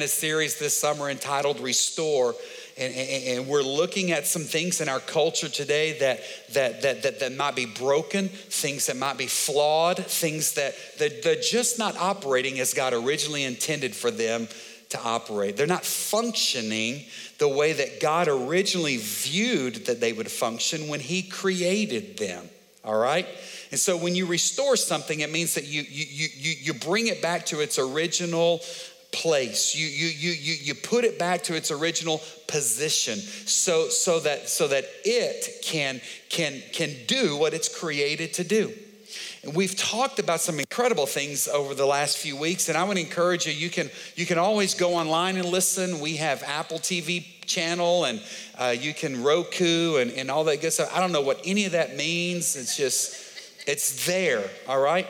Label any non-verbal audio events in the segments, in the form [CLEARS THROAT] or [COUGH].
In a series this summer entitled Restore. And, and, and, we're looking at some things in our culture today that, that, that, that, that might be broken, things that might be flawed, things that, that they're just not operating as God originally intended for them to operate. They're not functioning the way that God originally viewed that they would function when He created them. All right? And so when you restore something, it means that you, you, you, you bring it back to its original place. You, you, you, you, you put it back to its original position so, so, that, so that it can, can, can do what it's created to do. And we've talked about some incredible things over the last few weeks, and I would encourage you, you can, you can always go online and listen. We have Apple TV channel, and uh, you can Roku and, and all that good stuff. I don't know what any of that means. It's just, it's there, all right?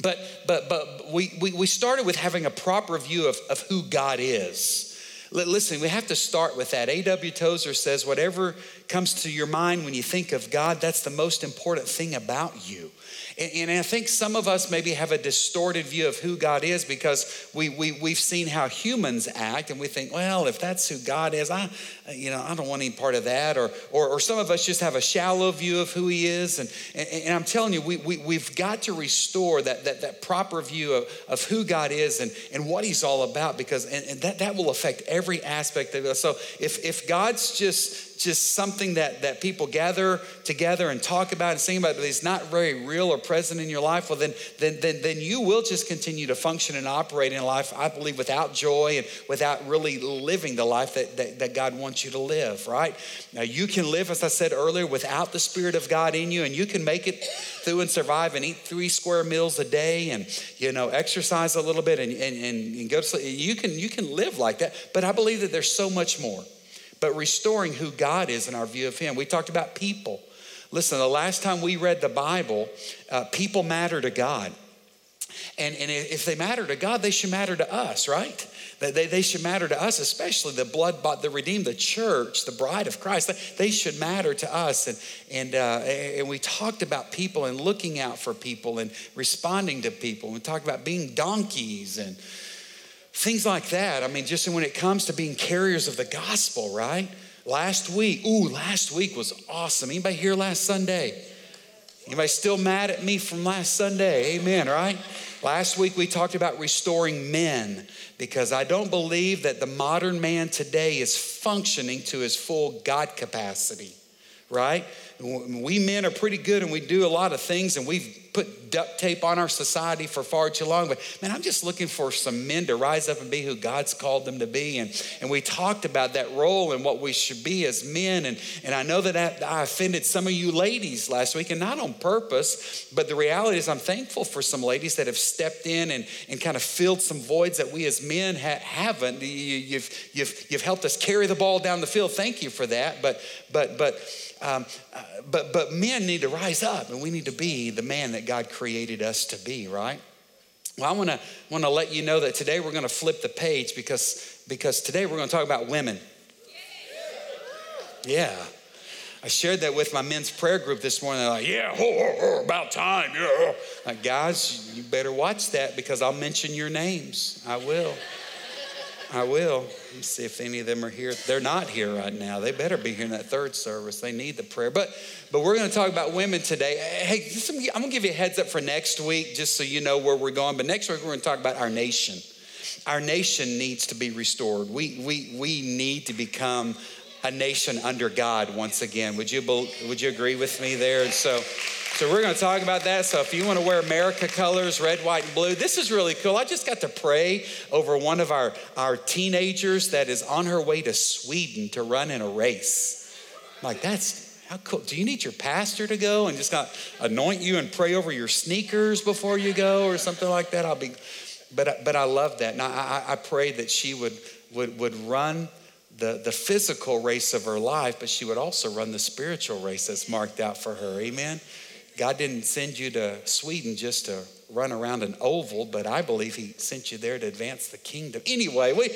But, but, but we, we, we started with having a proper view of, of who God is. Listen, we have to start with that. A.W. Tozer says, whatever comes to your mind when you think of God, that's the most important thing about you. And, I think some of us maybe have a distorted view of who God is because we, we, we've seen how humans act and we think, well, if that's who God is, I, you know, I don't want any part of that. Or, or, or some of us just have a shallow view of who he is. And, and, and I'm telling you, we, we, we've got to restore that, that, that proper view of, of who God is and, and what he's all about because and, and that, that will affect every aspect of us. So if, if God's just just something that, that people gather together and talk about and sing about, but it's not very real or present in your life, well, then, then, then, then you will just continue to function and operate in life, I believe, without joy and without really living the life that, that, that God wants you to live, right? Now, you can live, as I said earlier, without the Spirit of God in you, and you can make it through and survive and eat three square meals a day and, you know, exercise a little bit and, and, and go to sleep. You can, you can live like that, but I believe that there's so much more but restoring who God is in our view of Him. We talked about people. Listen, the last time we read the Bible, uh, people matter to God. And, and if they matter to God, they should matter to us, right? They, they should matter to us, especially the blood bought, the redeemed, the church, the bride of Christ. They should matter to us. And, and, uh, and we talked about people and looking out for people and responding to people. We talked about being donkeys and Things like that. I mean, just when it comes to being carriers of the gospel, right? Last week, ooh, last week was awesome. Anybody here last Sunday? Anybody still mad at me from last Sunday? Amen, right? Last week we talked about restoring men because I don't believe that the modern man today is functioning to his full God capacity, right? We men are pretty good and we do a lot of things and we've put duct tape on our society for far too long. But man, I'm just looking for some men to rise up and be who God's called them to be. And, and we talked about that role and what we should be as men. And, and I know that I offended some of you ladies last week, and not on purpose, but the reality is I'm thankful for some ladies that have stepped in and, and kind of filled some voids that we as men ha- haven't. You, you've, you've, you've helped us carry the ball down the field. Thank you for that. But, but, but, um, uh, but, but men need to rise up and we need to be the man that God created us to be, right? Well, I want to want to let you know that today we're going to flip the page because because today we're going to talk about women. Yeah. I shared that with my men's prayer group this morning. They're like, yeah, oh, oh, oh, about time. Yeah. Like, guys, you better watch that because I'll mention your names. I will. I will. See if any of them are here. They're not here right now. They better be here in that third service. They need the prayer. But but we're going to talk about women today. Hey, I'm going to give you a heads up for next week, just so you know where we're going. But next week we're going to talk about our nation. Our nation needs to be restored. We we we need to become a nation under God once again. Would you would you agree with me there? And so. So we're going to talk about that. So if you want to wear America colors, red, white, and blue, this is really cool. I just got to pray over one of our, our teenagers that is on her way to Sweden to run in a race. I'm like, that's how cool. Do you need your pastor to go and just got anoint you and pray over your sneakers before you go or something like that? I'll be, but, but I love that. And I, I, I pray that she would, would, would run the, the physical race of her life, but she would also run the spiritual race that's marked out for her. Amen. God didn't send you to Sweden just to run around an oval, but I believe He sent you there to advance the kingdom. Anyway, we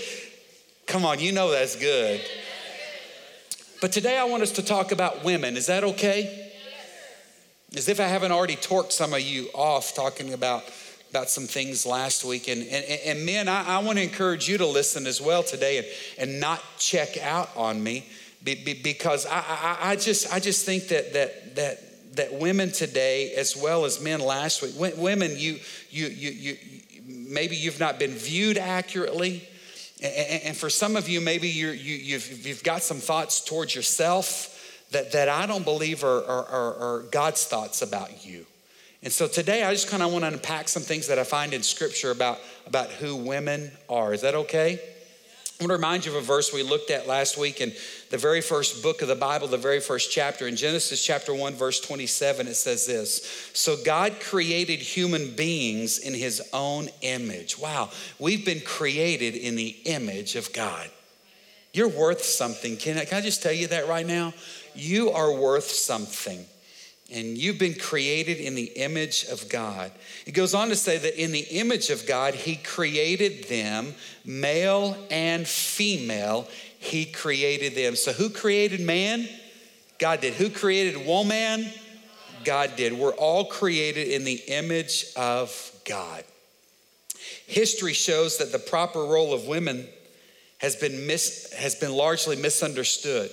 come on, you know that's good. But today I want us to talk about women. Is that okay? As if I haven't already torqued some of you off talking about about some things last week. And, and, and men, I, I want to encourage you to listen as well today and, and not check out on me because I, I, I, just, I just think that, that, that, that women today, as well as men last week, women, you, you, you, you, maybe you've not been viewed accurately. And for some of you, maybe you have you've, you've got some thoughts towards yourself that, that I don't believe are, are, are God's thoughts about you. And so today I just kind of want to unpack some things that I find in scripture about, about who women are. Is that okay? I want to remind you of a verse we looked at last week in the very first book of the Bible, the very first chapter. In Genesis chapter 1, verse 27, it says this So God created human beings in his own image. Wow, we've been created in the image of God. You're worth something. Can I, can I just tell you that right now? You are worth something and you've been created in the image of God. It goes on to say that in the image of God, He created them, male and female, He created them. So, who created man? God did. Who created woman? God did. We're all created in the image of God. History shows that the proper role of women has been, mis- has been largely misunderstood.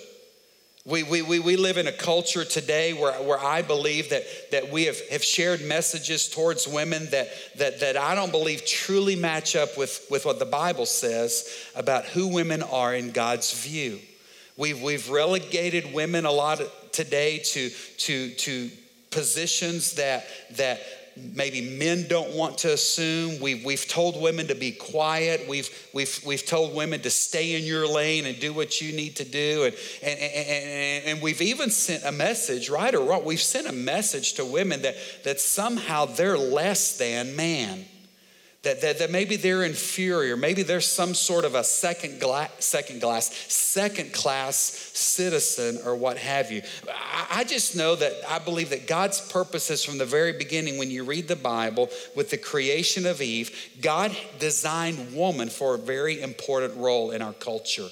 We, we, we, we live in a culture today where, where I believe that, that we have, have shared messages towards women that, that, that I don't believe truly match up with, with what the Bible says about who women are in God's view. We've, we've relegated women a lot today to, to, to positions that, that maybe men don't want to assume. We've, we've told women to be quiet. We've, we've, we've told women to stay in your lane and do what you need to do. And, and, and, and we've even sent a message, right or wrong, we've sent a message to women that, that somehow they're less than man that, that, that maybe they're inferior. Maybe there's some sort of a second, gla- second glass, second class citizen or what have you. I, I just know that I believe that God's purposes from the very beginning, when you read the Bible with the creation of Eve, God designed woman for a very important role in our culture.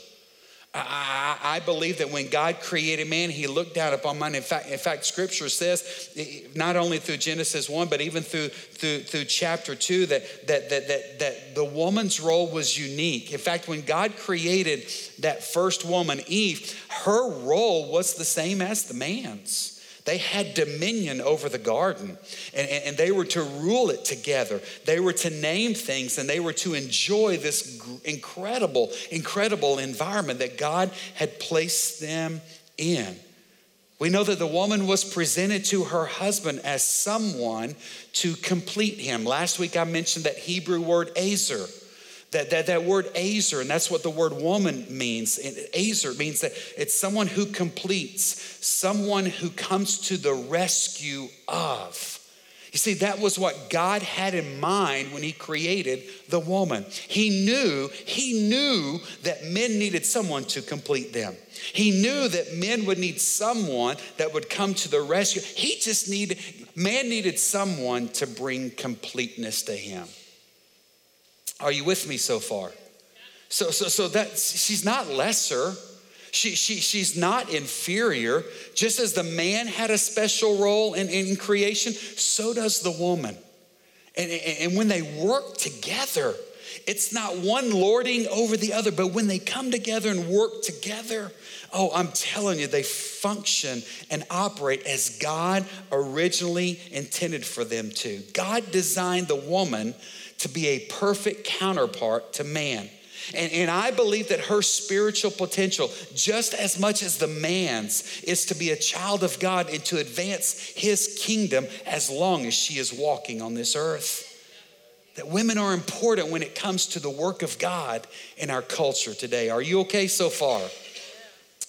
I, I, believe that when God created man, he looked down upon man. In fact, in fact, scripture says, not only through Genesis 1, but even through, through, through chapter 2, that, that, that, that, that the woman's role was unique. In fact, when God created that first woman, Eve, her role was the same as the man's. They had dominion over the garden and, and, they were to rule it together. They were to name things and they were to enjoy this incredible, incredible environment that God had placed them in. We know that the woman was presented to her husband as someone to complete him. Last week I mentioned that Hebrew word ezer that, that, that word ezer, and that's what the word woman means. Ezer means that it's someone who completes, someone who comes to the rescue of. You see, that was what God had in mind when He created the woman. He knew, He knew that men needed someone to complete them. He knew that men would need someone that would come to the rescue. He just needed, man needed someone to bring completeness to him. Are you with me so far? So, so, so that she's not lesser. She, she, she's not inferior. Just as the man had a special role in, in creation, so does the woman. And, and, and when they work together, it's not one lording over the other, but when they come together and work together, oh, I'm telling you, they function and operate as God originally intended for them to. God designed the woman to be a perfect counterpart to man. And, and, I believe that her spiritual potential, just as much as the man's, is to be a child of God and to advance his kingdom as long as she is walking on this earth. That women are important when it comes to the work of God in our culture today. Are you okay so far?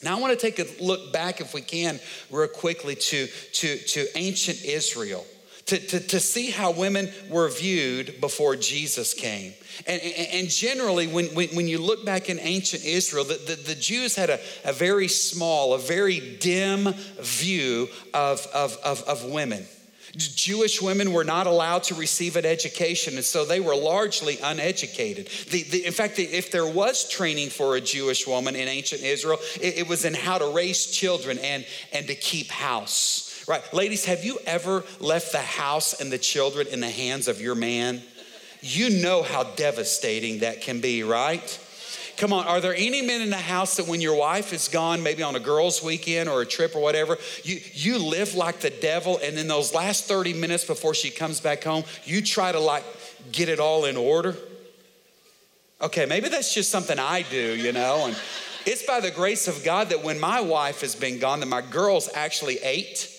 Now, I want to take a look back, if we can, real quickly to, to, to ancient Israel to, to, to see how women were viewed before Jesus came. And, and generally, when, when, when, you look back in ancient Israel, the, the, the Jews had a, a, very small, a very dim view of, of, of, of women. Jewish women were not allowed to receive an education, and so they were largely uneducated. The, the, in fact, if there was training for a Jewish woman in ancient Israel, it, it was in how to raise children and, and to keep house. Right? Ladies, have you ever left the house and the children in the hands of your man? You know how devastating that can be, right? Come on, are there any men in the house that when your wife is gone, maybe on a girls' weekend or a trip or whatever, you, you live like the devil, and in those last 30 minutes before she comes back home, you try to like get it all in order? Okay, maybe that's just something I do, you know, and it's by the grace of God that when my wife has been gone, that my girls actually ate,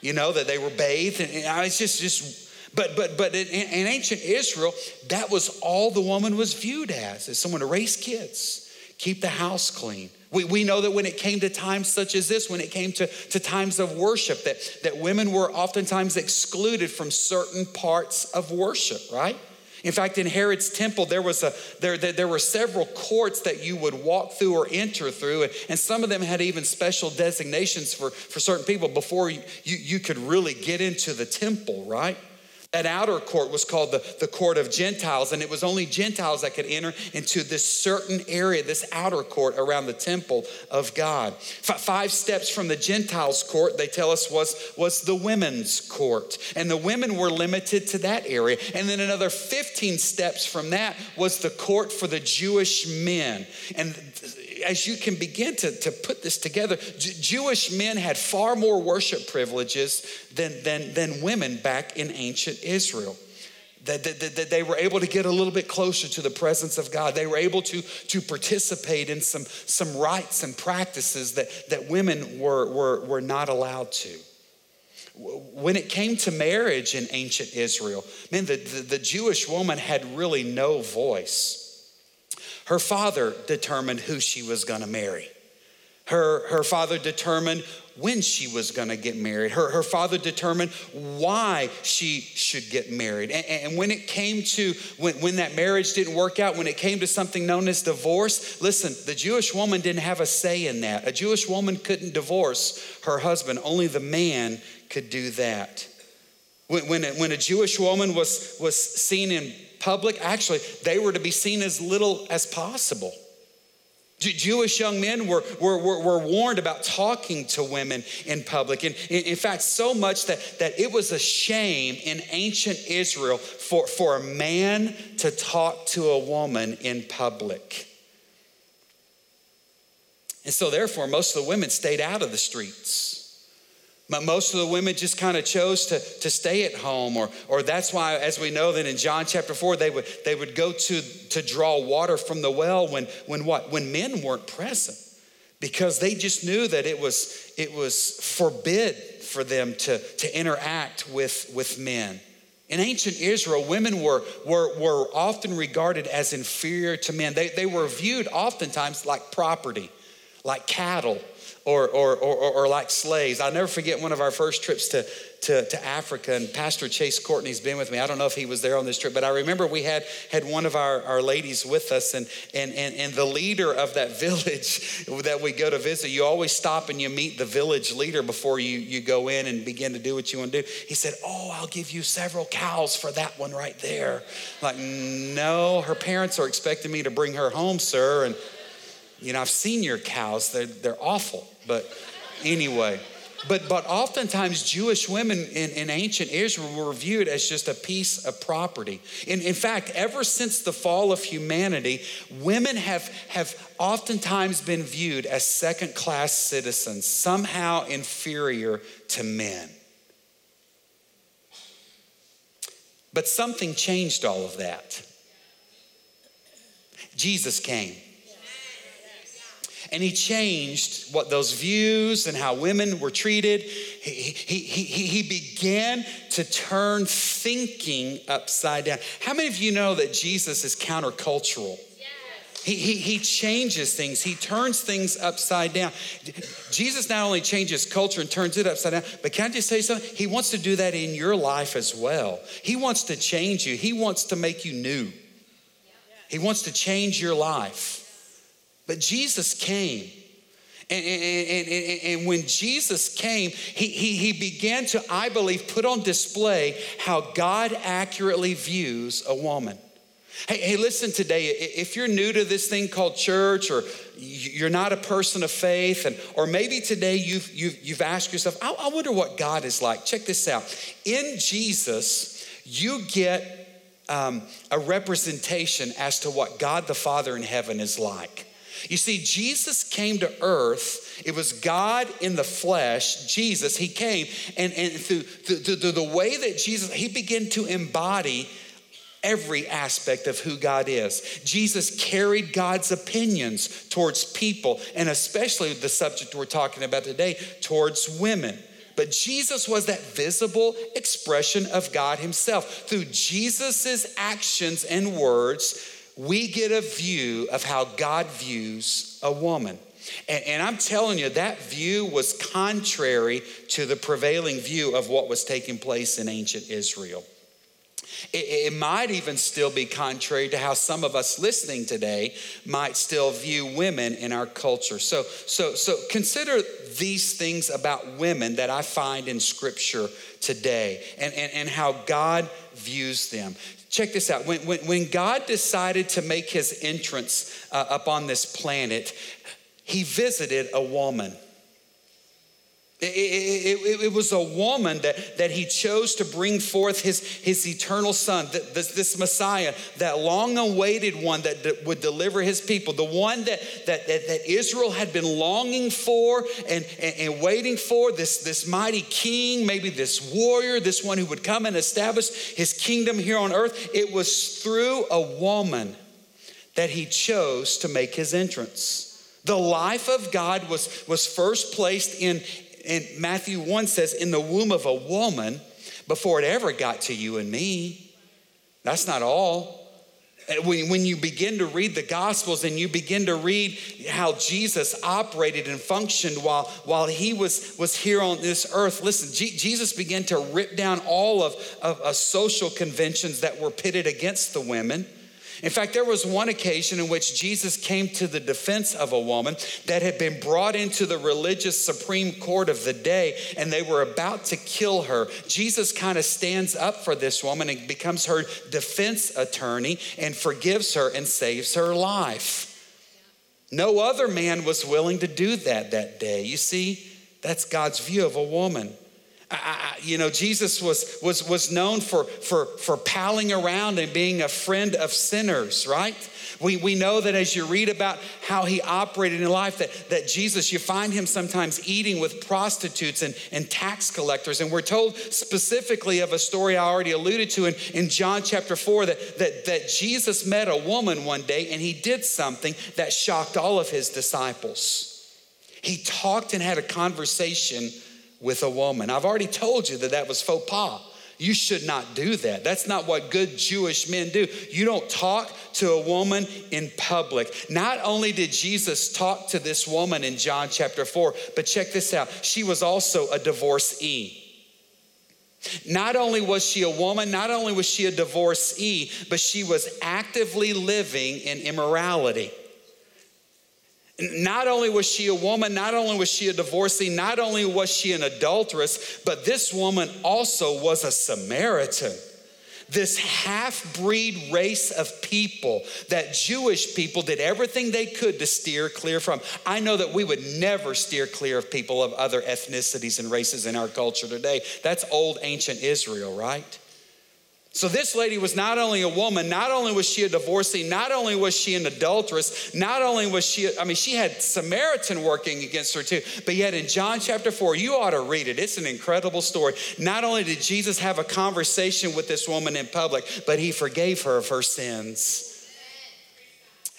you know, that they were bathed, and uh, it's just, just but but but in, in, ancient Israel, that was all the woman was viewed as, as someone to raise kids, keep the house clean. We, we know that when it came to times such as this, when it came to, to times of worship, that, that women were oftentimes excluded from certain parts of worship, right? In fact, in Herod's temple, there was a there, there, there, were several courts that you would walk through or enter through, and, and some of them had even special designations for, for certain people before you, you, you could really get into the temple, right? That outer court was called the, the court of Gentiles, and it was only Gentiles that could enter into this certain area, this outer court around the temple of God. F- five steps from the Gentiles' court, they tell us, was, was the women's court. And the women were limited to that area. And then another 15 steps from that was the court for the Jewish men. And as you can begin to, to put this together, J- Jewish men had far more worship privileges than, than, than women back in ancient Israel. That, that, that, they were able to get a little bit closer to the presence of God. They were able to, to participate in some, some rites and practices that, that women were, were, were not allowed to. When it came to marriage in ancient Israel, man, the, the, the Jewish woman had really no voice. Her father determined who she was going to marry. Her, her father determined when she was going to get married. Her, her father determined why she should get married. And, and, when it came to when, when that marriage didn't work out, when it came to something known as divorce, listen, the Jewish woman didn't have a say in that. A Jewish woman couldn't divorce her husband, only the man could do that. When, when, a, when a Jewish woman was, was seen in public, actually, they were to be seen as little as possible. Jewish young men were, were, were, were, warned about talking to women in public. And in, in, fact, so much that, that it was a shame in ancient Israel for, for a man to talk to a woman in public. And so, therefore, most of the women stayed out of the streets. But most of the women just kind of chose to, to stay at home, or, or that's why, as we know that in John chapter 4, they would, they would go to, to draw water from the well when, when what? When men weren't present. Because they just knew that it was, it was forbid for them to, to interact with, with men. In ancient Israel, women were, were, were often regarded as inferior to men. They, they were viewed oftentimes like property, like cattle, or, or, or, or, like slaves. I'll never forget one of our first trips to, to, to Africa, and Pastor Chase Courtney's been with me. I don't know if he was there on this trip, but I remember we had, had one of our, our ladies with us, and, and, and, and the leader of that [LAUGHS] village that we go to visit, you always stop and you meet the village leader before you, you go in and begin to do what you want to do. He said, Oh, I'll give you several cows for that one right there. like, no, her parents are expecting me to bring her home, sir. And you know, I've seen your cows, they're, they're awful. But anyway, but, but oftentimes Jewish women in, in ancient Israel were viewed as just a piece of property. In, in fact, ever since the fall of humanity, women have, have oftentimes been viewed as second class citizens, somehow inferior to men. But something changed all of that. Jesus came. And he changed what those views and how women were treated. He, he, he, he began to turn thinking upside down. How many of you know that Jesus is countercultural? He, he, he changes things, he turns things upside down. Jesus not only changes culture and turns it upside down, but can I just say something? He wants to do that in your life as well. He wants to change you, he wants to make you new, he wants to change your life. But Jesus came. And, and, and, and, when Jesus came, he, he, he began to, I believe, put on display how God accurately views a woman. Hey, hey, listen today, if you're new to this thing called church or you're not a person of faith, and or maybe today you've, you've, you've asked yourself, I, I wonder what God is like. Check this out. In Jesus, you get um, a representation as to what God the Father in heaven is like. You see, Jesus came to earth. It was God in the flesh, Jesus. He came, and, and through, through, through the way that Jesus, he began to embody every aspect of who God is. Jesus carried God's opinions towards people, and especially the subject we're talking about today, towards women. But Jesus was that visible expression of God Himself. Through Jesus's actions and words, we get a view of how God views a woman. And, and, I'm telling you, that view was contrary to the prevailing view of what was taking place in ancient Israel. It, it, might even still be contrary to how some of us listening today might still view women in our culture. So, so, so consider these things about women that I find in Scripture today and, and, and how God views them. Check this out. When, when, when God decided to make his entrance uh, up on this planet, he visited a woman. It, it, it, was a woman that, that he chose to bring forth his, his eternal son, this, this Messiah, that long awaited one that, that would deliver his people, the one that, that, that, that Israel had been longing for and, and, and, waiting for, this, this mighty king, maybe this warrior, this one who would come and establish his kingdom here on earth. It was through a woman that he chose to make his entrance. The life of God was, was first placed in, and Matthew 1 says, in the womb of a woman before it ever got to you and me. That's not all. Uh, when you begin to read the Gospels and you begin to read how Jesus operated and functioned while, while he was, was here on this earth, listen, G- Jesus began to rip down all of, of, of social conventions that were pitted against the women. In fact, there was one occasion in which Jesus came to the defense of a woman that had been brought into the religious Supreme Court of the day and they were about to kill her. Jesus kind of stands up for this woman and becomes her defense attorney and forgives her and saves her life. No other man was willing to do that that day. You see, that's God's view of a woman. I, you know, Jesus was, was, was known for, for, for palling around and being a friend of sinners, right? We, we know that as you read about how he operated in life, that, that Jesus, you find him sometimes eating with prostitutes and, and tax collectors. And we're told specifically of a story I already alluded to in, in John chapter 4 that, that, that Jesus met a woman one day and he did something that shocked all of his disciples. He talked and had a conversation with a woman. I've already told you that that was faux pas. You should not do that. That's not what good Jewish men do. You don't talk to a woman in public. Not only did Jesus talk to this woman in John chapter 4, but check this out. She was also a divorcee. Not only was she a woman, not only was she a divorcee, but she was actively living in immorality. Not only was she a woman, not only was she a divorcee, not only was she an adulteress, but this woman also was a Samaritan. This half breed race of people that Jewish people did everything they could to steer clear from. I know that we would never steer clear of people of other ethnicities and races in our culture today. That's old ancient Israel, right? So, this lady was not only a woman, not only was she a divorcee, not only was she an adulteress, not only was she, I mean, she had Samaritan working against her too. But yet, in John chapter 4, you ought to read it. It's an incredible story. Not only did Jesus have a conversation with this woman in public, but he forgave her of her sins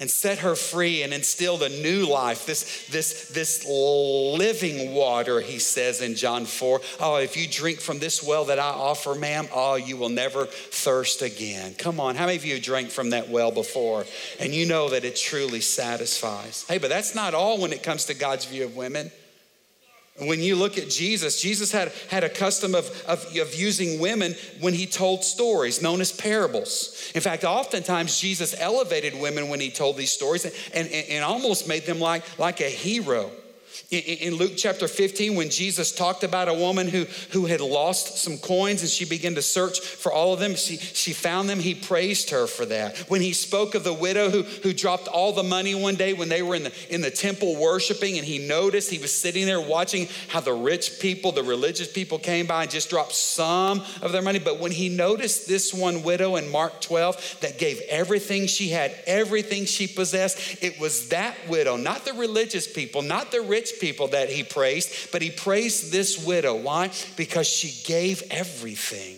and set her free and instilled a new life this this this living water he says in john 4 oh if you drink from this well that i offer ma'am oh you will never thirst again. Come on how many of you drank from that well before? And you know that it truly satisfies. Hey but that's not all when it comes to god's view of women when you look at Jesus, Jesus had, had a custom of, of, of, using women when he told stories known as parables. In fact, oftentimes Jesus elevated women when he told these stories and, and, and almost made them like, like a hero. In Luke chapter 15, when Jesus talked about a woman who, who had lost some coins and she began to search for all of them, she, she found them. He praised her for that. When he spoke of the widow who, who dropped all the money one day when they were in the, in the temple worshiping, and he noticed he was sitting there watching how the rich people, the religious people came by and just dropped some of their money. But when he noticed this one widow in Mark 12 that gave everything she had, everything she possessed, it was that widow, not the religious people, not the rich people that he praised, but he praised this widow. Why? Because she gave everything.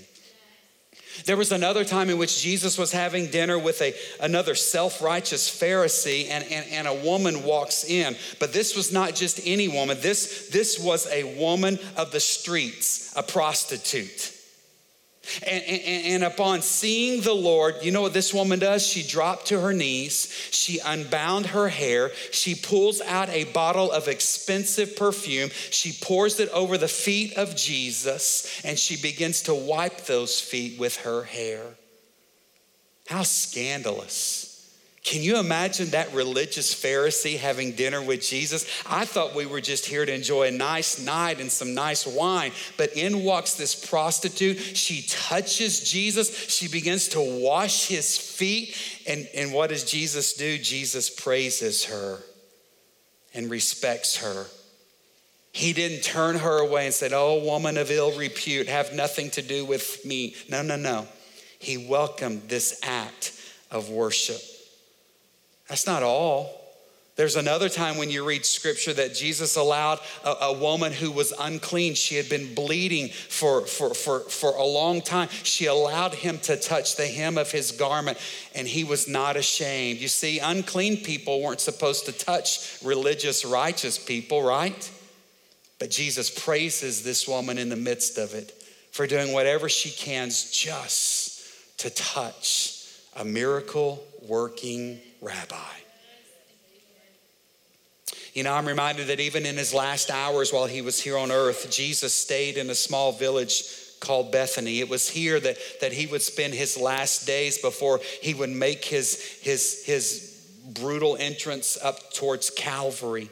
There was another time in which Jesus was having dinner with a, another self righteous Pharisee, and, and, and a woman walks in. But this was not just any woman, this, this was a woman of the streets, a prostitute. And, and, and, upon seeing the Lord, you know what this woman does? She dropped to her knees, she unbound her hair, she pulls out a bottle of expensive perfume, she pours it over the feet of Jesus, and she begins to wipe those feet with her hair. How scandalous. Can you imagine that religious Pharisee having dinner with Jesus? I thought we were just here to enjoy a nice night and some nice wine, but in walks this prostitute. She touches Jesus, she begins to wash his feet. And, and what does Jesus do? Jesus praises her and respects her. He didn't turn her away and said, Oh, woman of ill repute, have nothing to do with me. No, no, no. He welcomed this act of worship. That's not all. There's another time when you read scripture that Jesus allowed a, a, woman who was unclean, she had been bleeding for, for, for, for a long time. She allowed him to touch the hem of his garment, and he was not ashamed. You see, unclean people weren't supposed to touch religious, righteous people, right? But Jesus praises this woman in the midst of it for doing whatever she can just to touch a miracle working rabbi. You know, I'm reminded that even in his last hours while he was here on earth, Jesus stayed in a small village called Bethany. It was here that, that he would spend his last days before he would make his, his, his brutal entrance up towards Calvary.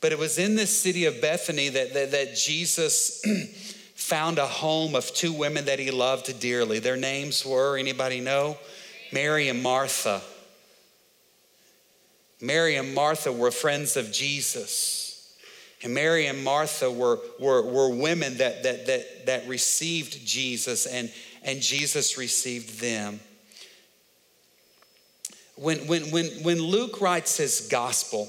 But it was in this city of Bethany that, that, that Jesus [CLEARS THROAT] found a home of two women that he loved dearly. Their names were, anybody know? Mary and Martha. Mary and Martha were friends of Jesus. And Mary and Martha were, were, were women that, that, that, that received Jesus, and, and Jesus received them. When, when, when, when Luke writes his gospel,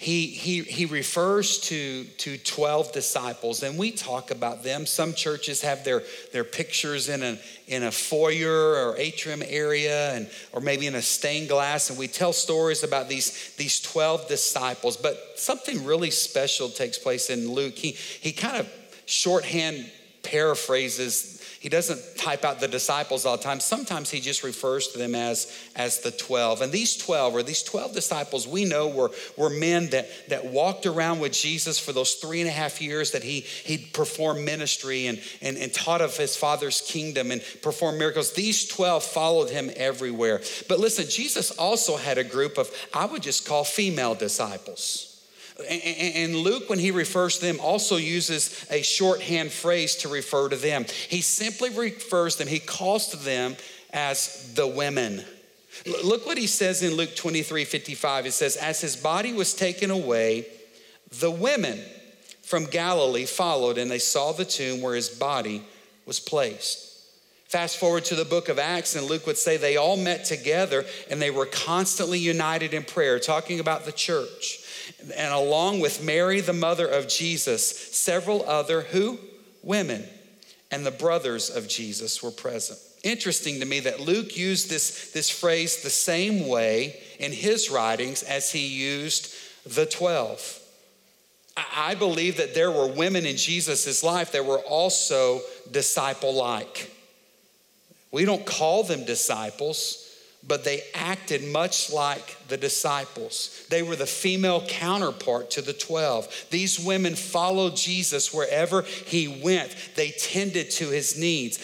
he, he, he refers to, to 12 disciples, and we talk about them. Some churches have their, their pictures in a, in a foyer or atrium area, and, or maybe in a stained glass, and we tell stories about these, these 12 disciples. But something really special takes place in Luke. He, he kind of shorthand paraphrases he doesn't type out the disciples all the time. Sometimes he just refers to them as, as the 12. And these 12, or these 12 disciples, we know were, were men that, that walked around with Jesus for those three and a half years that he, he performed ministry and, and, and taught of his Father's kingdom and performed miracles. These 12 followed him everywhere. But listen, Jesus also had a group of, I would just call female disciples. And Luke, when he refers to them, also uses a shorthand phrase to refer to them. He simply refers them, he calls to them as the women. Look what he says in Luke 23 55. It says, As his body was taken away, the women from Galilee followed, and they saw the tomb where his body was placed. Fast forward to the book of Acts, and Luke would say they all met together and they were constantly united in prayer, talking about the church and along with Mary, the mother of Jesus, several other who? Women. And the brothers of Jesus were present. Interesting to me that Luke used this, this phrase the same way in his writings as he used the 12. I believe that there were women in Jesus' life that were also disciple like. We don't call them disciples but they acted much like the disciples. They were the female counterpart to the 12. These women followed Jesus wherever he went, they tended to his needs.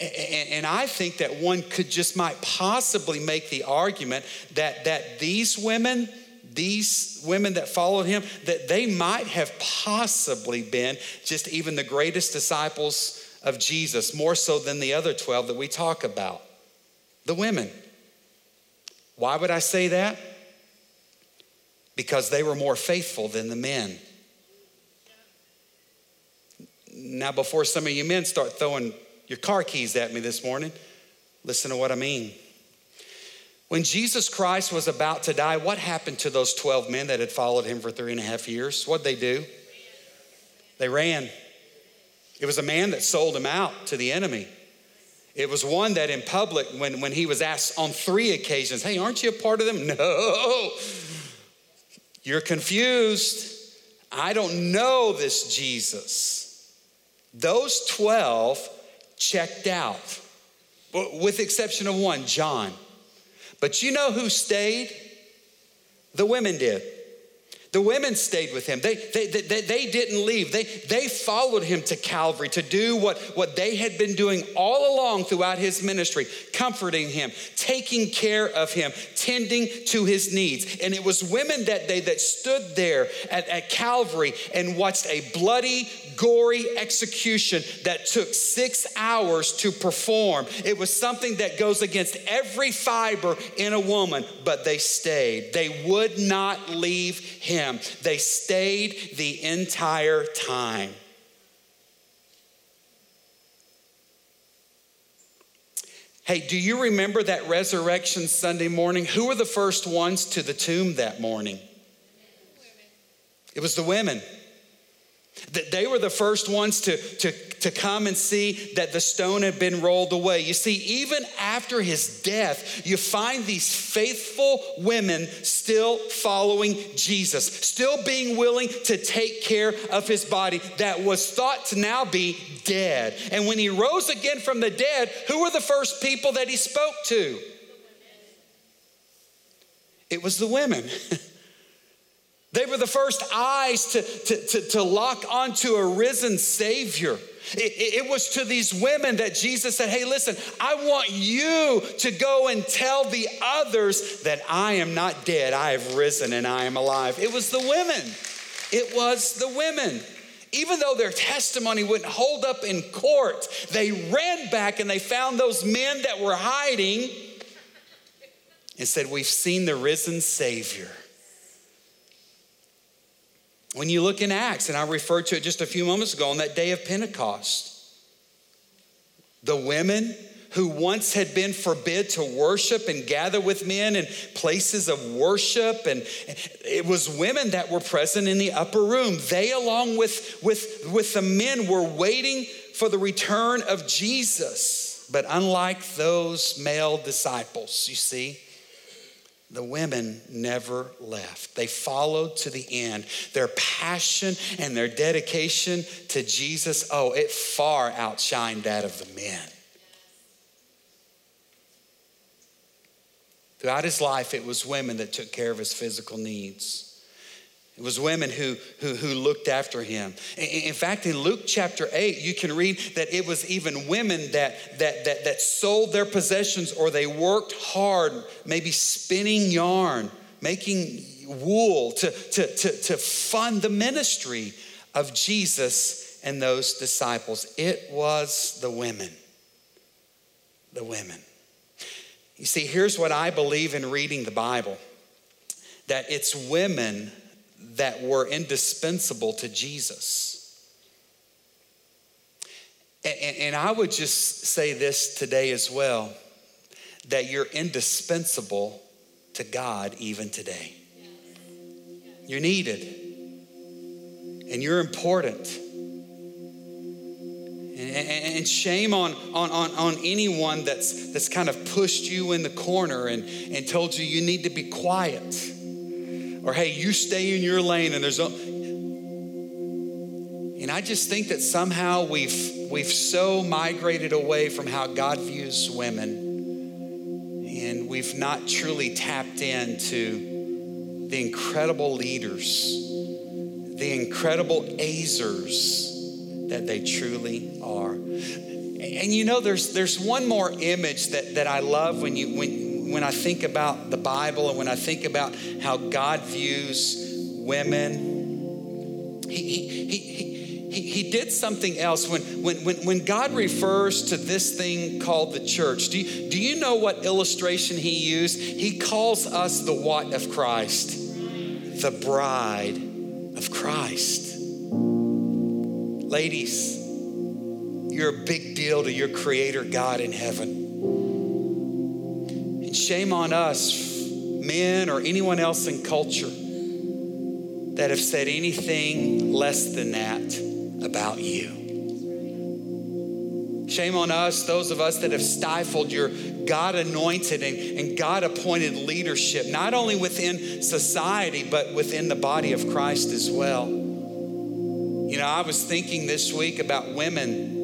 And I think that one could just might possibly make the argument that, that these women these women that followed him, that they might have possibly been just even the greatest disciples of Jesus, more so than the other 12 that we talk about. The women. Why would I say that? Because they were more faithful than the men. Now, before some of you men start throwing your car keys at me this morning, listen to what I mean. When Jesus Christ was about to die, what happened to those 12 men that had followed him for three and a half years? What'd they do? They ran. It was a man that sold him out to the enemy. It was one that in public, when, when he was asked on three occasions, Hey, aren't you a part of them? [LAUGHS] No. You're confused. I don't know this Jesus. Those 12 checked out, with the exception of one, John. But you know who stayed? The women did. The women stayed with him. They, they, they, they, didn't leave. They, they followed him to Calvary to do what, what they had been doing all along throughout his ministry, comforting him, taking care of him, tending to his needs. And it was women that day that stood there at, at Calvary and watched a bloody, gory execution that took six hours to perform. It was something that goes against every fiber in a woman, but they stayed. They would not leave him. They stayed the entire time. Hey, do you remember that resurrection Sunday morning? Who were the first ones to the tomb that morning? It was the women. That they were the first ones to, to, to come and see that the stone had been rolled away. You see, even after his death, you find these faithful women still following Jesus, still being willing to take care of his body that was thought to now be dead. And when he rose again from the dead, who were the first people that he spoke to? It was the women. [LAUGHS] They were the first eyes to, to, to, to lock onto a risen Savior. It, it, was to these women that Jesus said, Hey, listen, I want you to go and tell the others that I am not dead, I have risen and I am alive. It was the women. It was the women. Even though their testimony wouldn't hold up in court, they ran back and they found those men that were hiding and said, We've seen the risen Savior. When you look in Acts, and I referred to it just a few moments ago on that day of Pentecost, the women who once had been forbid to worship and gather with men in places of worship and it was women that were present in the upper room. They along with with with the men were waiting for the return of jesus. But unlike those male disciples you see the women never left. They followed to the end. Their passion and their dedication to Jesus, oh, it far outshined that of the men. Throughout his life, it was women that took care of his physical needs. It was women who, who, who looked after him. In fact, in Luke chapter 8, you can read that it was even women that, that, that, that sold their possessions or they worked hard, maybe spinning yarn, making wool to, to, to, to fund the ministry of Jesus and those disciples. It was the women. The women. You see, here's what I believe in reading the Bible that it's women that were indispensable to Jesus. And, and, I would just say this today as well that you're indispensable to God even today. You're needed and you're important. And, shame on, on, on, on anyone that's, that's kind of pushed you in the corner and, and told you you need to be quiet or hey, you stay in your lane and there's a, and I just think that somehow we've we've so migrated away from how God views women and we've not truly tapped into the incredible leaders, the incredible Ezers that they truly are. And you know, there's there's one more image that, that I love when you when when I think about the Bible and when I think about how God views women, he, he, he, he, he did something else. When, when, when, when God refers to this thing called the church, do you, do you know what illustration he used? He calls us the what of Christ? The bride of Christ. Ladies, you're a big deal to your creator God in heaven. Shame on us, men or anyone else in culture, that have said anything less than that about you. Shame on us, those of us that have stifled your God anointed and, and God appointed leadership, not only within society, but within the body of Christ as well. You know, I was thinking this week about women,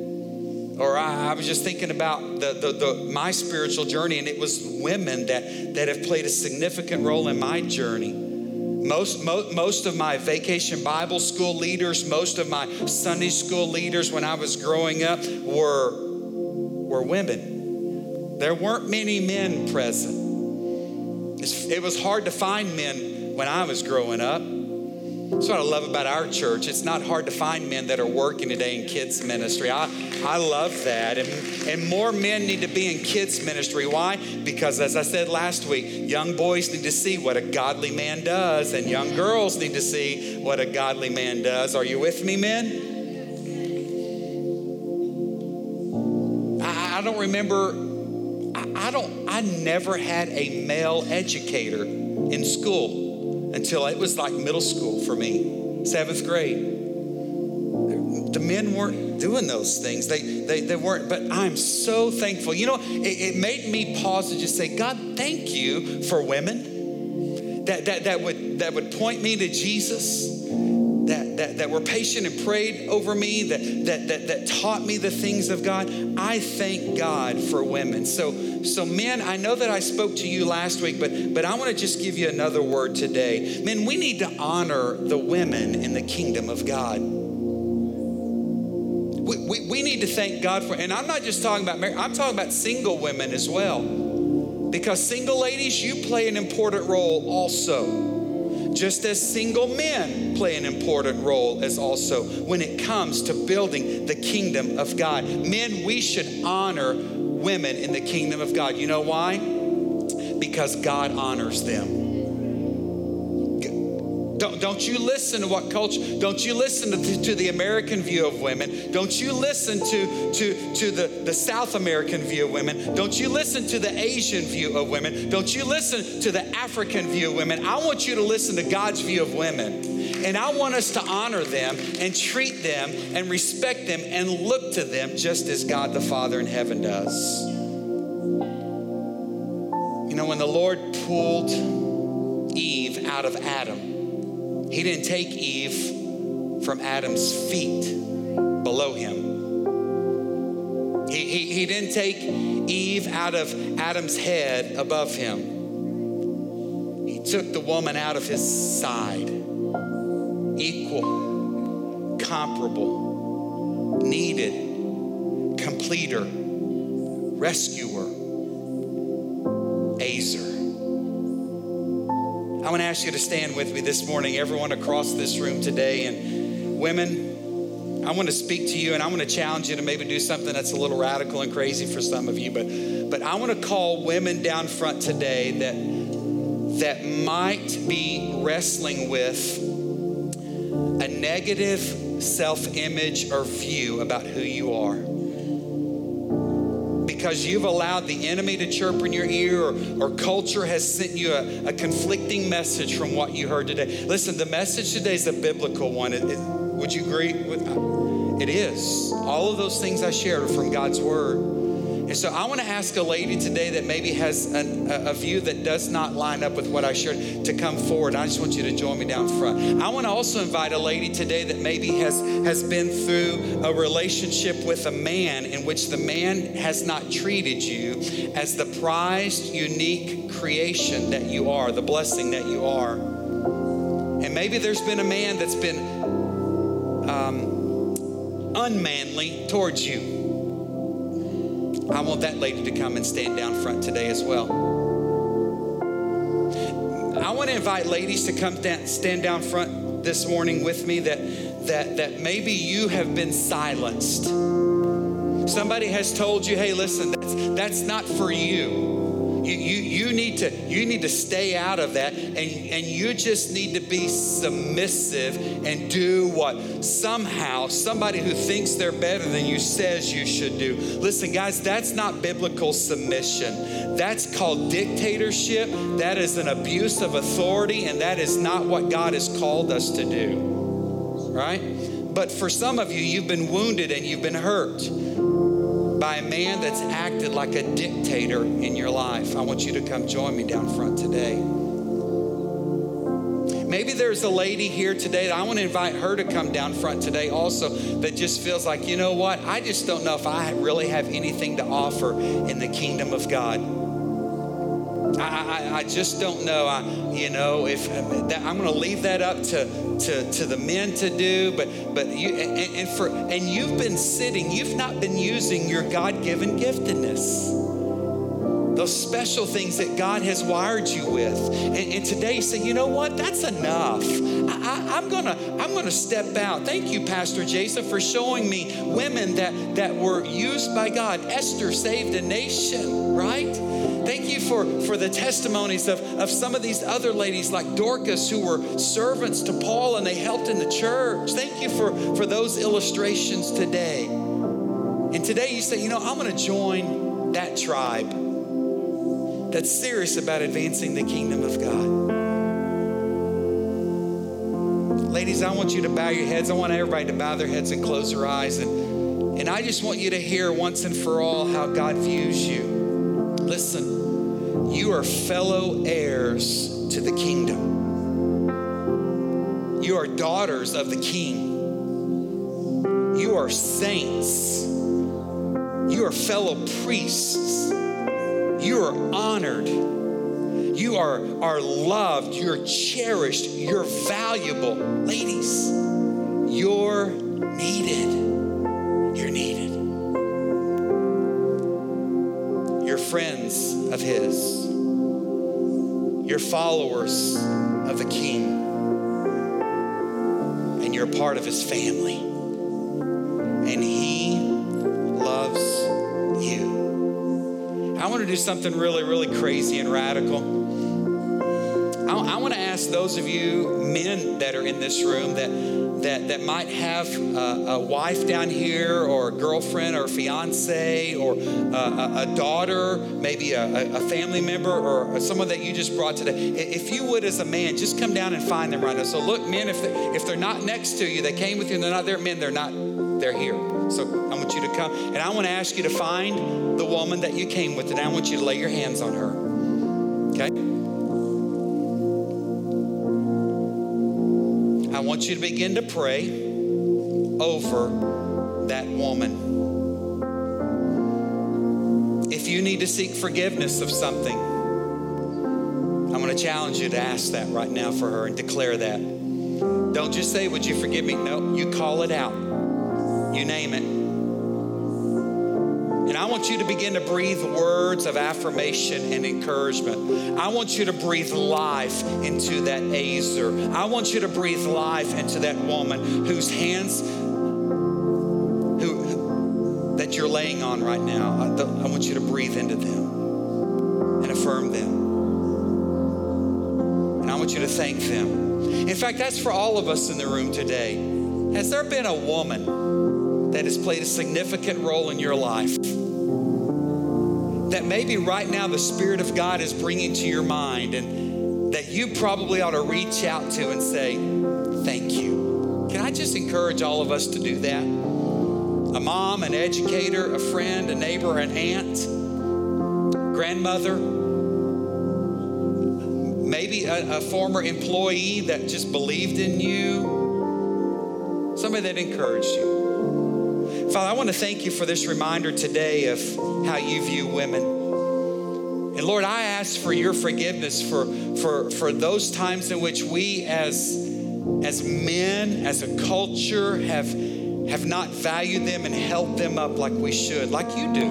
or I, I was just thinking about the, the, the, my spiritual journey, and it was women that, that have played a significant role in my journey. Most, most, most of my vacation Bible school leaders, most of my Sunday school leaders when I was growing up were, were women. There weren't many men present. It was hard to find men when I was growing up. That's what I love about our church. It's not hard to find men that are working today in kids ministry. I, I love that. And, and more men need to be in kids ministry. Why? Because as I said last week, young boys need to see what a godly man does, and young girls need to see what a godly man does. Are you with me, men? I, I don't remember, I, I don't, I never had a male educator in school until it was like middle school for me, seventh grade. The men weren't doing those things. They, they, they weren't, but I'm so thankful. You know, it, it made me pause and just say, God, thank you for women that, that, that, would, that would point me to Jesus that, that, that were patient and prayed over me, that, that, that, that taught me the things of God. I thank God for women. So, so men, I know that I spoke to you last week, but, but I want to just give you another word today. Men, we need to honor the women in the kingdom of God. We, we, we need to thank God for, and I'm not just talking about married, I'm talking about single women as well. Because single ladies, you play an important role also just as single men play an important role as also when it comes to building the kingdom of God. Men, we should honor women in the kingdom of God. You know why? Because God honors them. Don't, you listen to what culture, don't you listen to, to the American view of women. Don't you listen to, to, to the, the South American view of women. Don't you listen to the Asian view of women. Don't you listen to the African view of women. I want you to listen to God's view of women. And I want us to honor them and treat them and respect them and look to them just as God the Father in heaven does. You know, when the Lord pulled Eve out of Adam, he didn't take Eve from Adam's feet below him. He, he, he didn't take Eve out of Adam's head above him. He took the woman out of his side, equal, comparable, needed, completer, rescuer, Ezer. I want to ask you to stand with me this morning, everyone across this room today. And women, I want to speak to you and I want to challenge you to maybe do something that's a little radical and crazy for some of you. But, but I want to call women down front today that, that might be wrestling with a negative self image or view about who you are because you've allowed the enemy to chirp in your ear or, or culture has sent you a, a, conflicting message from what you heard today. Listen, the message today is a biblical one. It, it, would you agree with It is. All of those things I shared are from God's word. And so I want to ask a lady today that maybe has an, a, view that does not line up with what I shared to come forward. I just want you to join me down front. I want to also invite a lady today that maybe has, has been through a relationship with a man in which the man has not treated you as the prized, unique creation that you are, the blessing that you are. And maybe there's been a man that's been um, unmanly towards you. I want that lady to come and stand down front today as well. I want to invite ladies to come down, stand down front this morning with me that, that, that maybe you have been silenced. Somebody has told you, hey, listen, that's, that's not for you. You, you, you, need to, you need to stay out of that and, and you just need to be submissive and do what somehow somebody who thinks they're better than you says you should do. Listen, guys, that's not biblical submission. That's called dictatorship. That is an abuse of authority, and that is not what God has called us to do. Right? But for some of you, you've been wounded and you've been hurt by a man that's acted like a dictator in your life. I want you to come join me down front today. Maybe there's a lady here today that I want to invite her to come down front today also that just feels like, you know what? I just don't know if I really have anything to offer in the kingdom of God. I, I, I just don't know. I, you know, if that, I'm going to leave that up to, to, to the men to do, but but you and, and for and you've been sitting, you've not been using your God-given giftedness those special things that God has wired you with. And, and, today you say, you know what? That's enough. I, am gonna, I'm gonna step out. Thank you, Pastor Jason, for showing me women that, that were used by God. Esther saved a nation, right? Thank you for, for the testimonies of, of some of these other ladies like Dorcas who were servants to Paul and they helped in the church. Thank you for, for those illustrations today. And today you say, you know, I'm going to join that tribe that's serious about advancing the kingdom of God. Ladies, I want you to bow your heads. I want everybody to bow their heads and close their eyes. And, and I just want you to hear once and for all how God views you. Listen, you are fellow heirs to the kingdom. You are daughters of the king. You are saints. You are fellow priests. You are honored. You are, are loved. You're cherished. You're valuable. Ladies, you're needed. friends of His. You're followers of the King. And you're part of His family. And He loves you. I want to do something really, really crazy and radical. I, I want to ask those of you men that are in this room that that, that might have a, a wife down here, or a girlfriend, or a fiance, or a, a daughter, maybe a, a, family member, or someone that you just brought today. If you would, as a man, just come down and find them right now. So, look, men, if, they, if they're not next to you, they came with you and they're not there, men, they're not, they're here. So, I want you to come. And I want to ask you to find the woman that you came with, and I want you to lay your hands on her. Okay? Want you to begin to pray over that woman. If you need to seek forgiveness of something, I'm going to challenge you to ask that right now for her and declare that. Don't just say, Would you forgive me? No, you call it out, you name it. And I want you to begin to breathe words of affirmation and encouragement. I want you to breathe life into that Ezer. I want you to breathe life into that woman whose hands who that you're laying on right now. I, I want you to breathe into them and affirm them. And I want you to thank them. In fact, that's for all of us in the room today. Has there been a woman that has played a significant role in your life? That maybe right now the Spirit of God is bringing to your mind and that you probably ought to reach out to and say, Thank you. Can I just encourage all of us to do that? A mom, an educator, a friend, a neighbor, an aunt, grandmother, maybe a, a former employee that just believed in you, somebody that encouraged you. Father, I want to thank you for this reminder today of how you view women. And Lord, I ask for your forgiveness for, for, for those times in which we as, as men, as a culture, have, have not valued them and held them up like we should, like you do.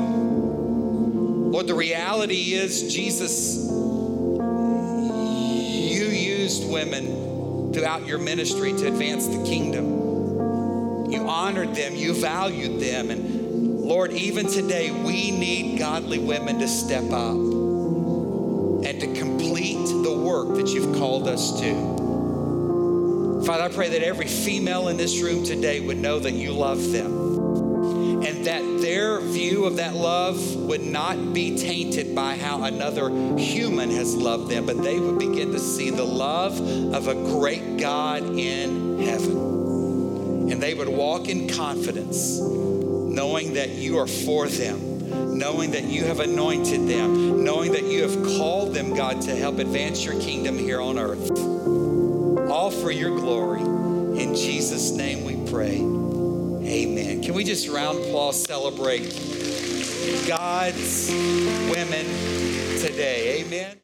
Lord, the reality is, Jesus, you used women throughout your ministry to advance the kingdom. Honored them, you valued them. And Lord, even today, we need godly women to step up and to complete the work that you've called us to. Father, I pray that every female in this room today would know that you love them and that their view of that love would not be tainted by how another human has loved them, but they would begin to see the love of a great God in heaven. And they would walk in confidence, knowing that you are for them, knowing that you have anointed them, knowing that you have called them, God, to help advance your kingdom here on earth. All for your glory. In Jesus' name we pray. Amen. Can we just round applause celebrate God's women today? Amen.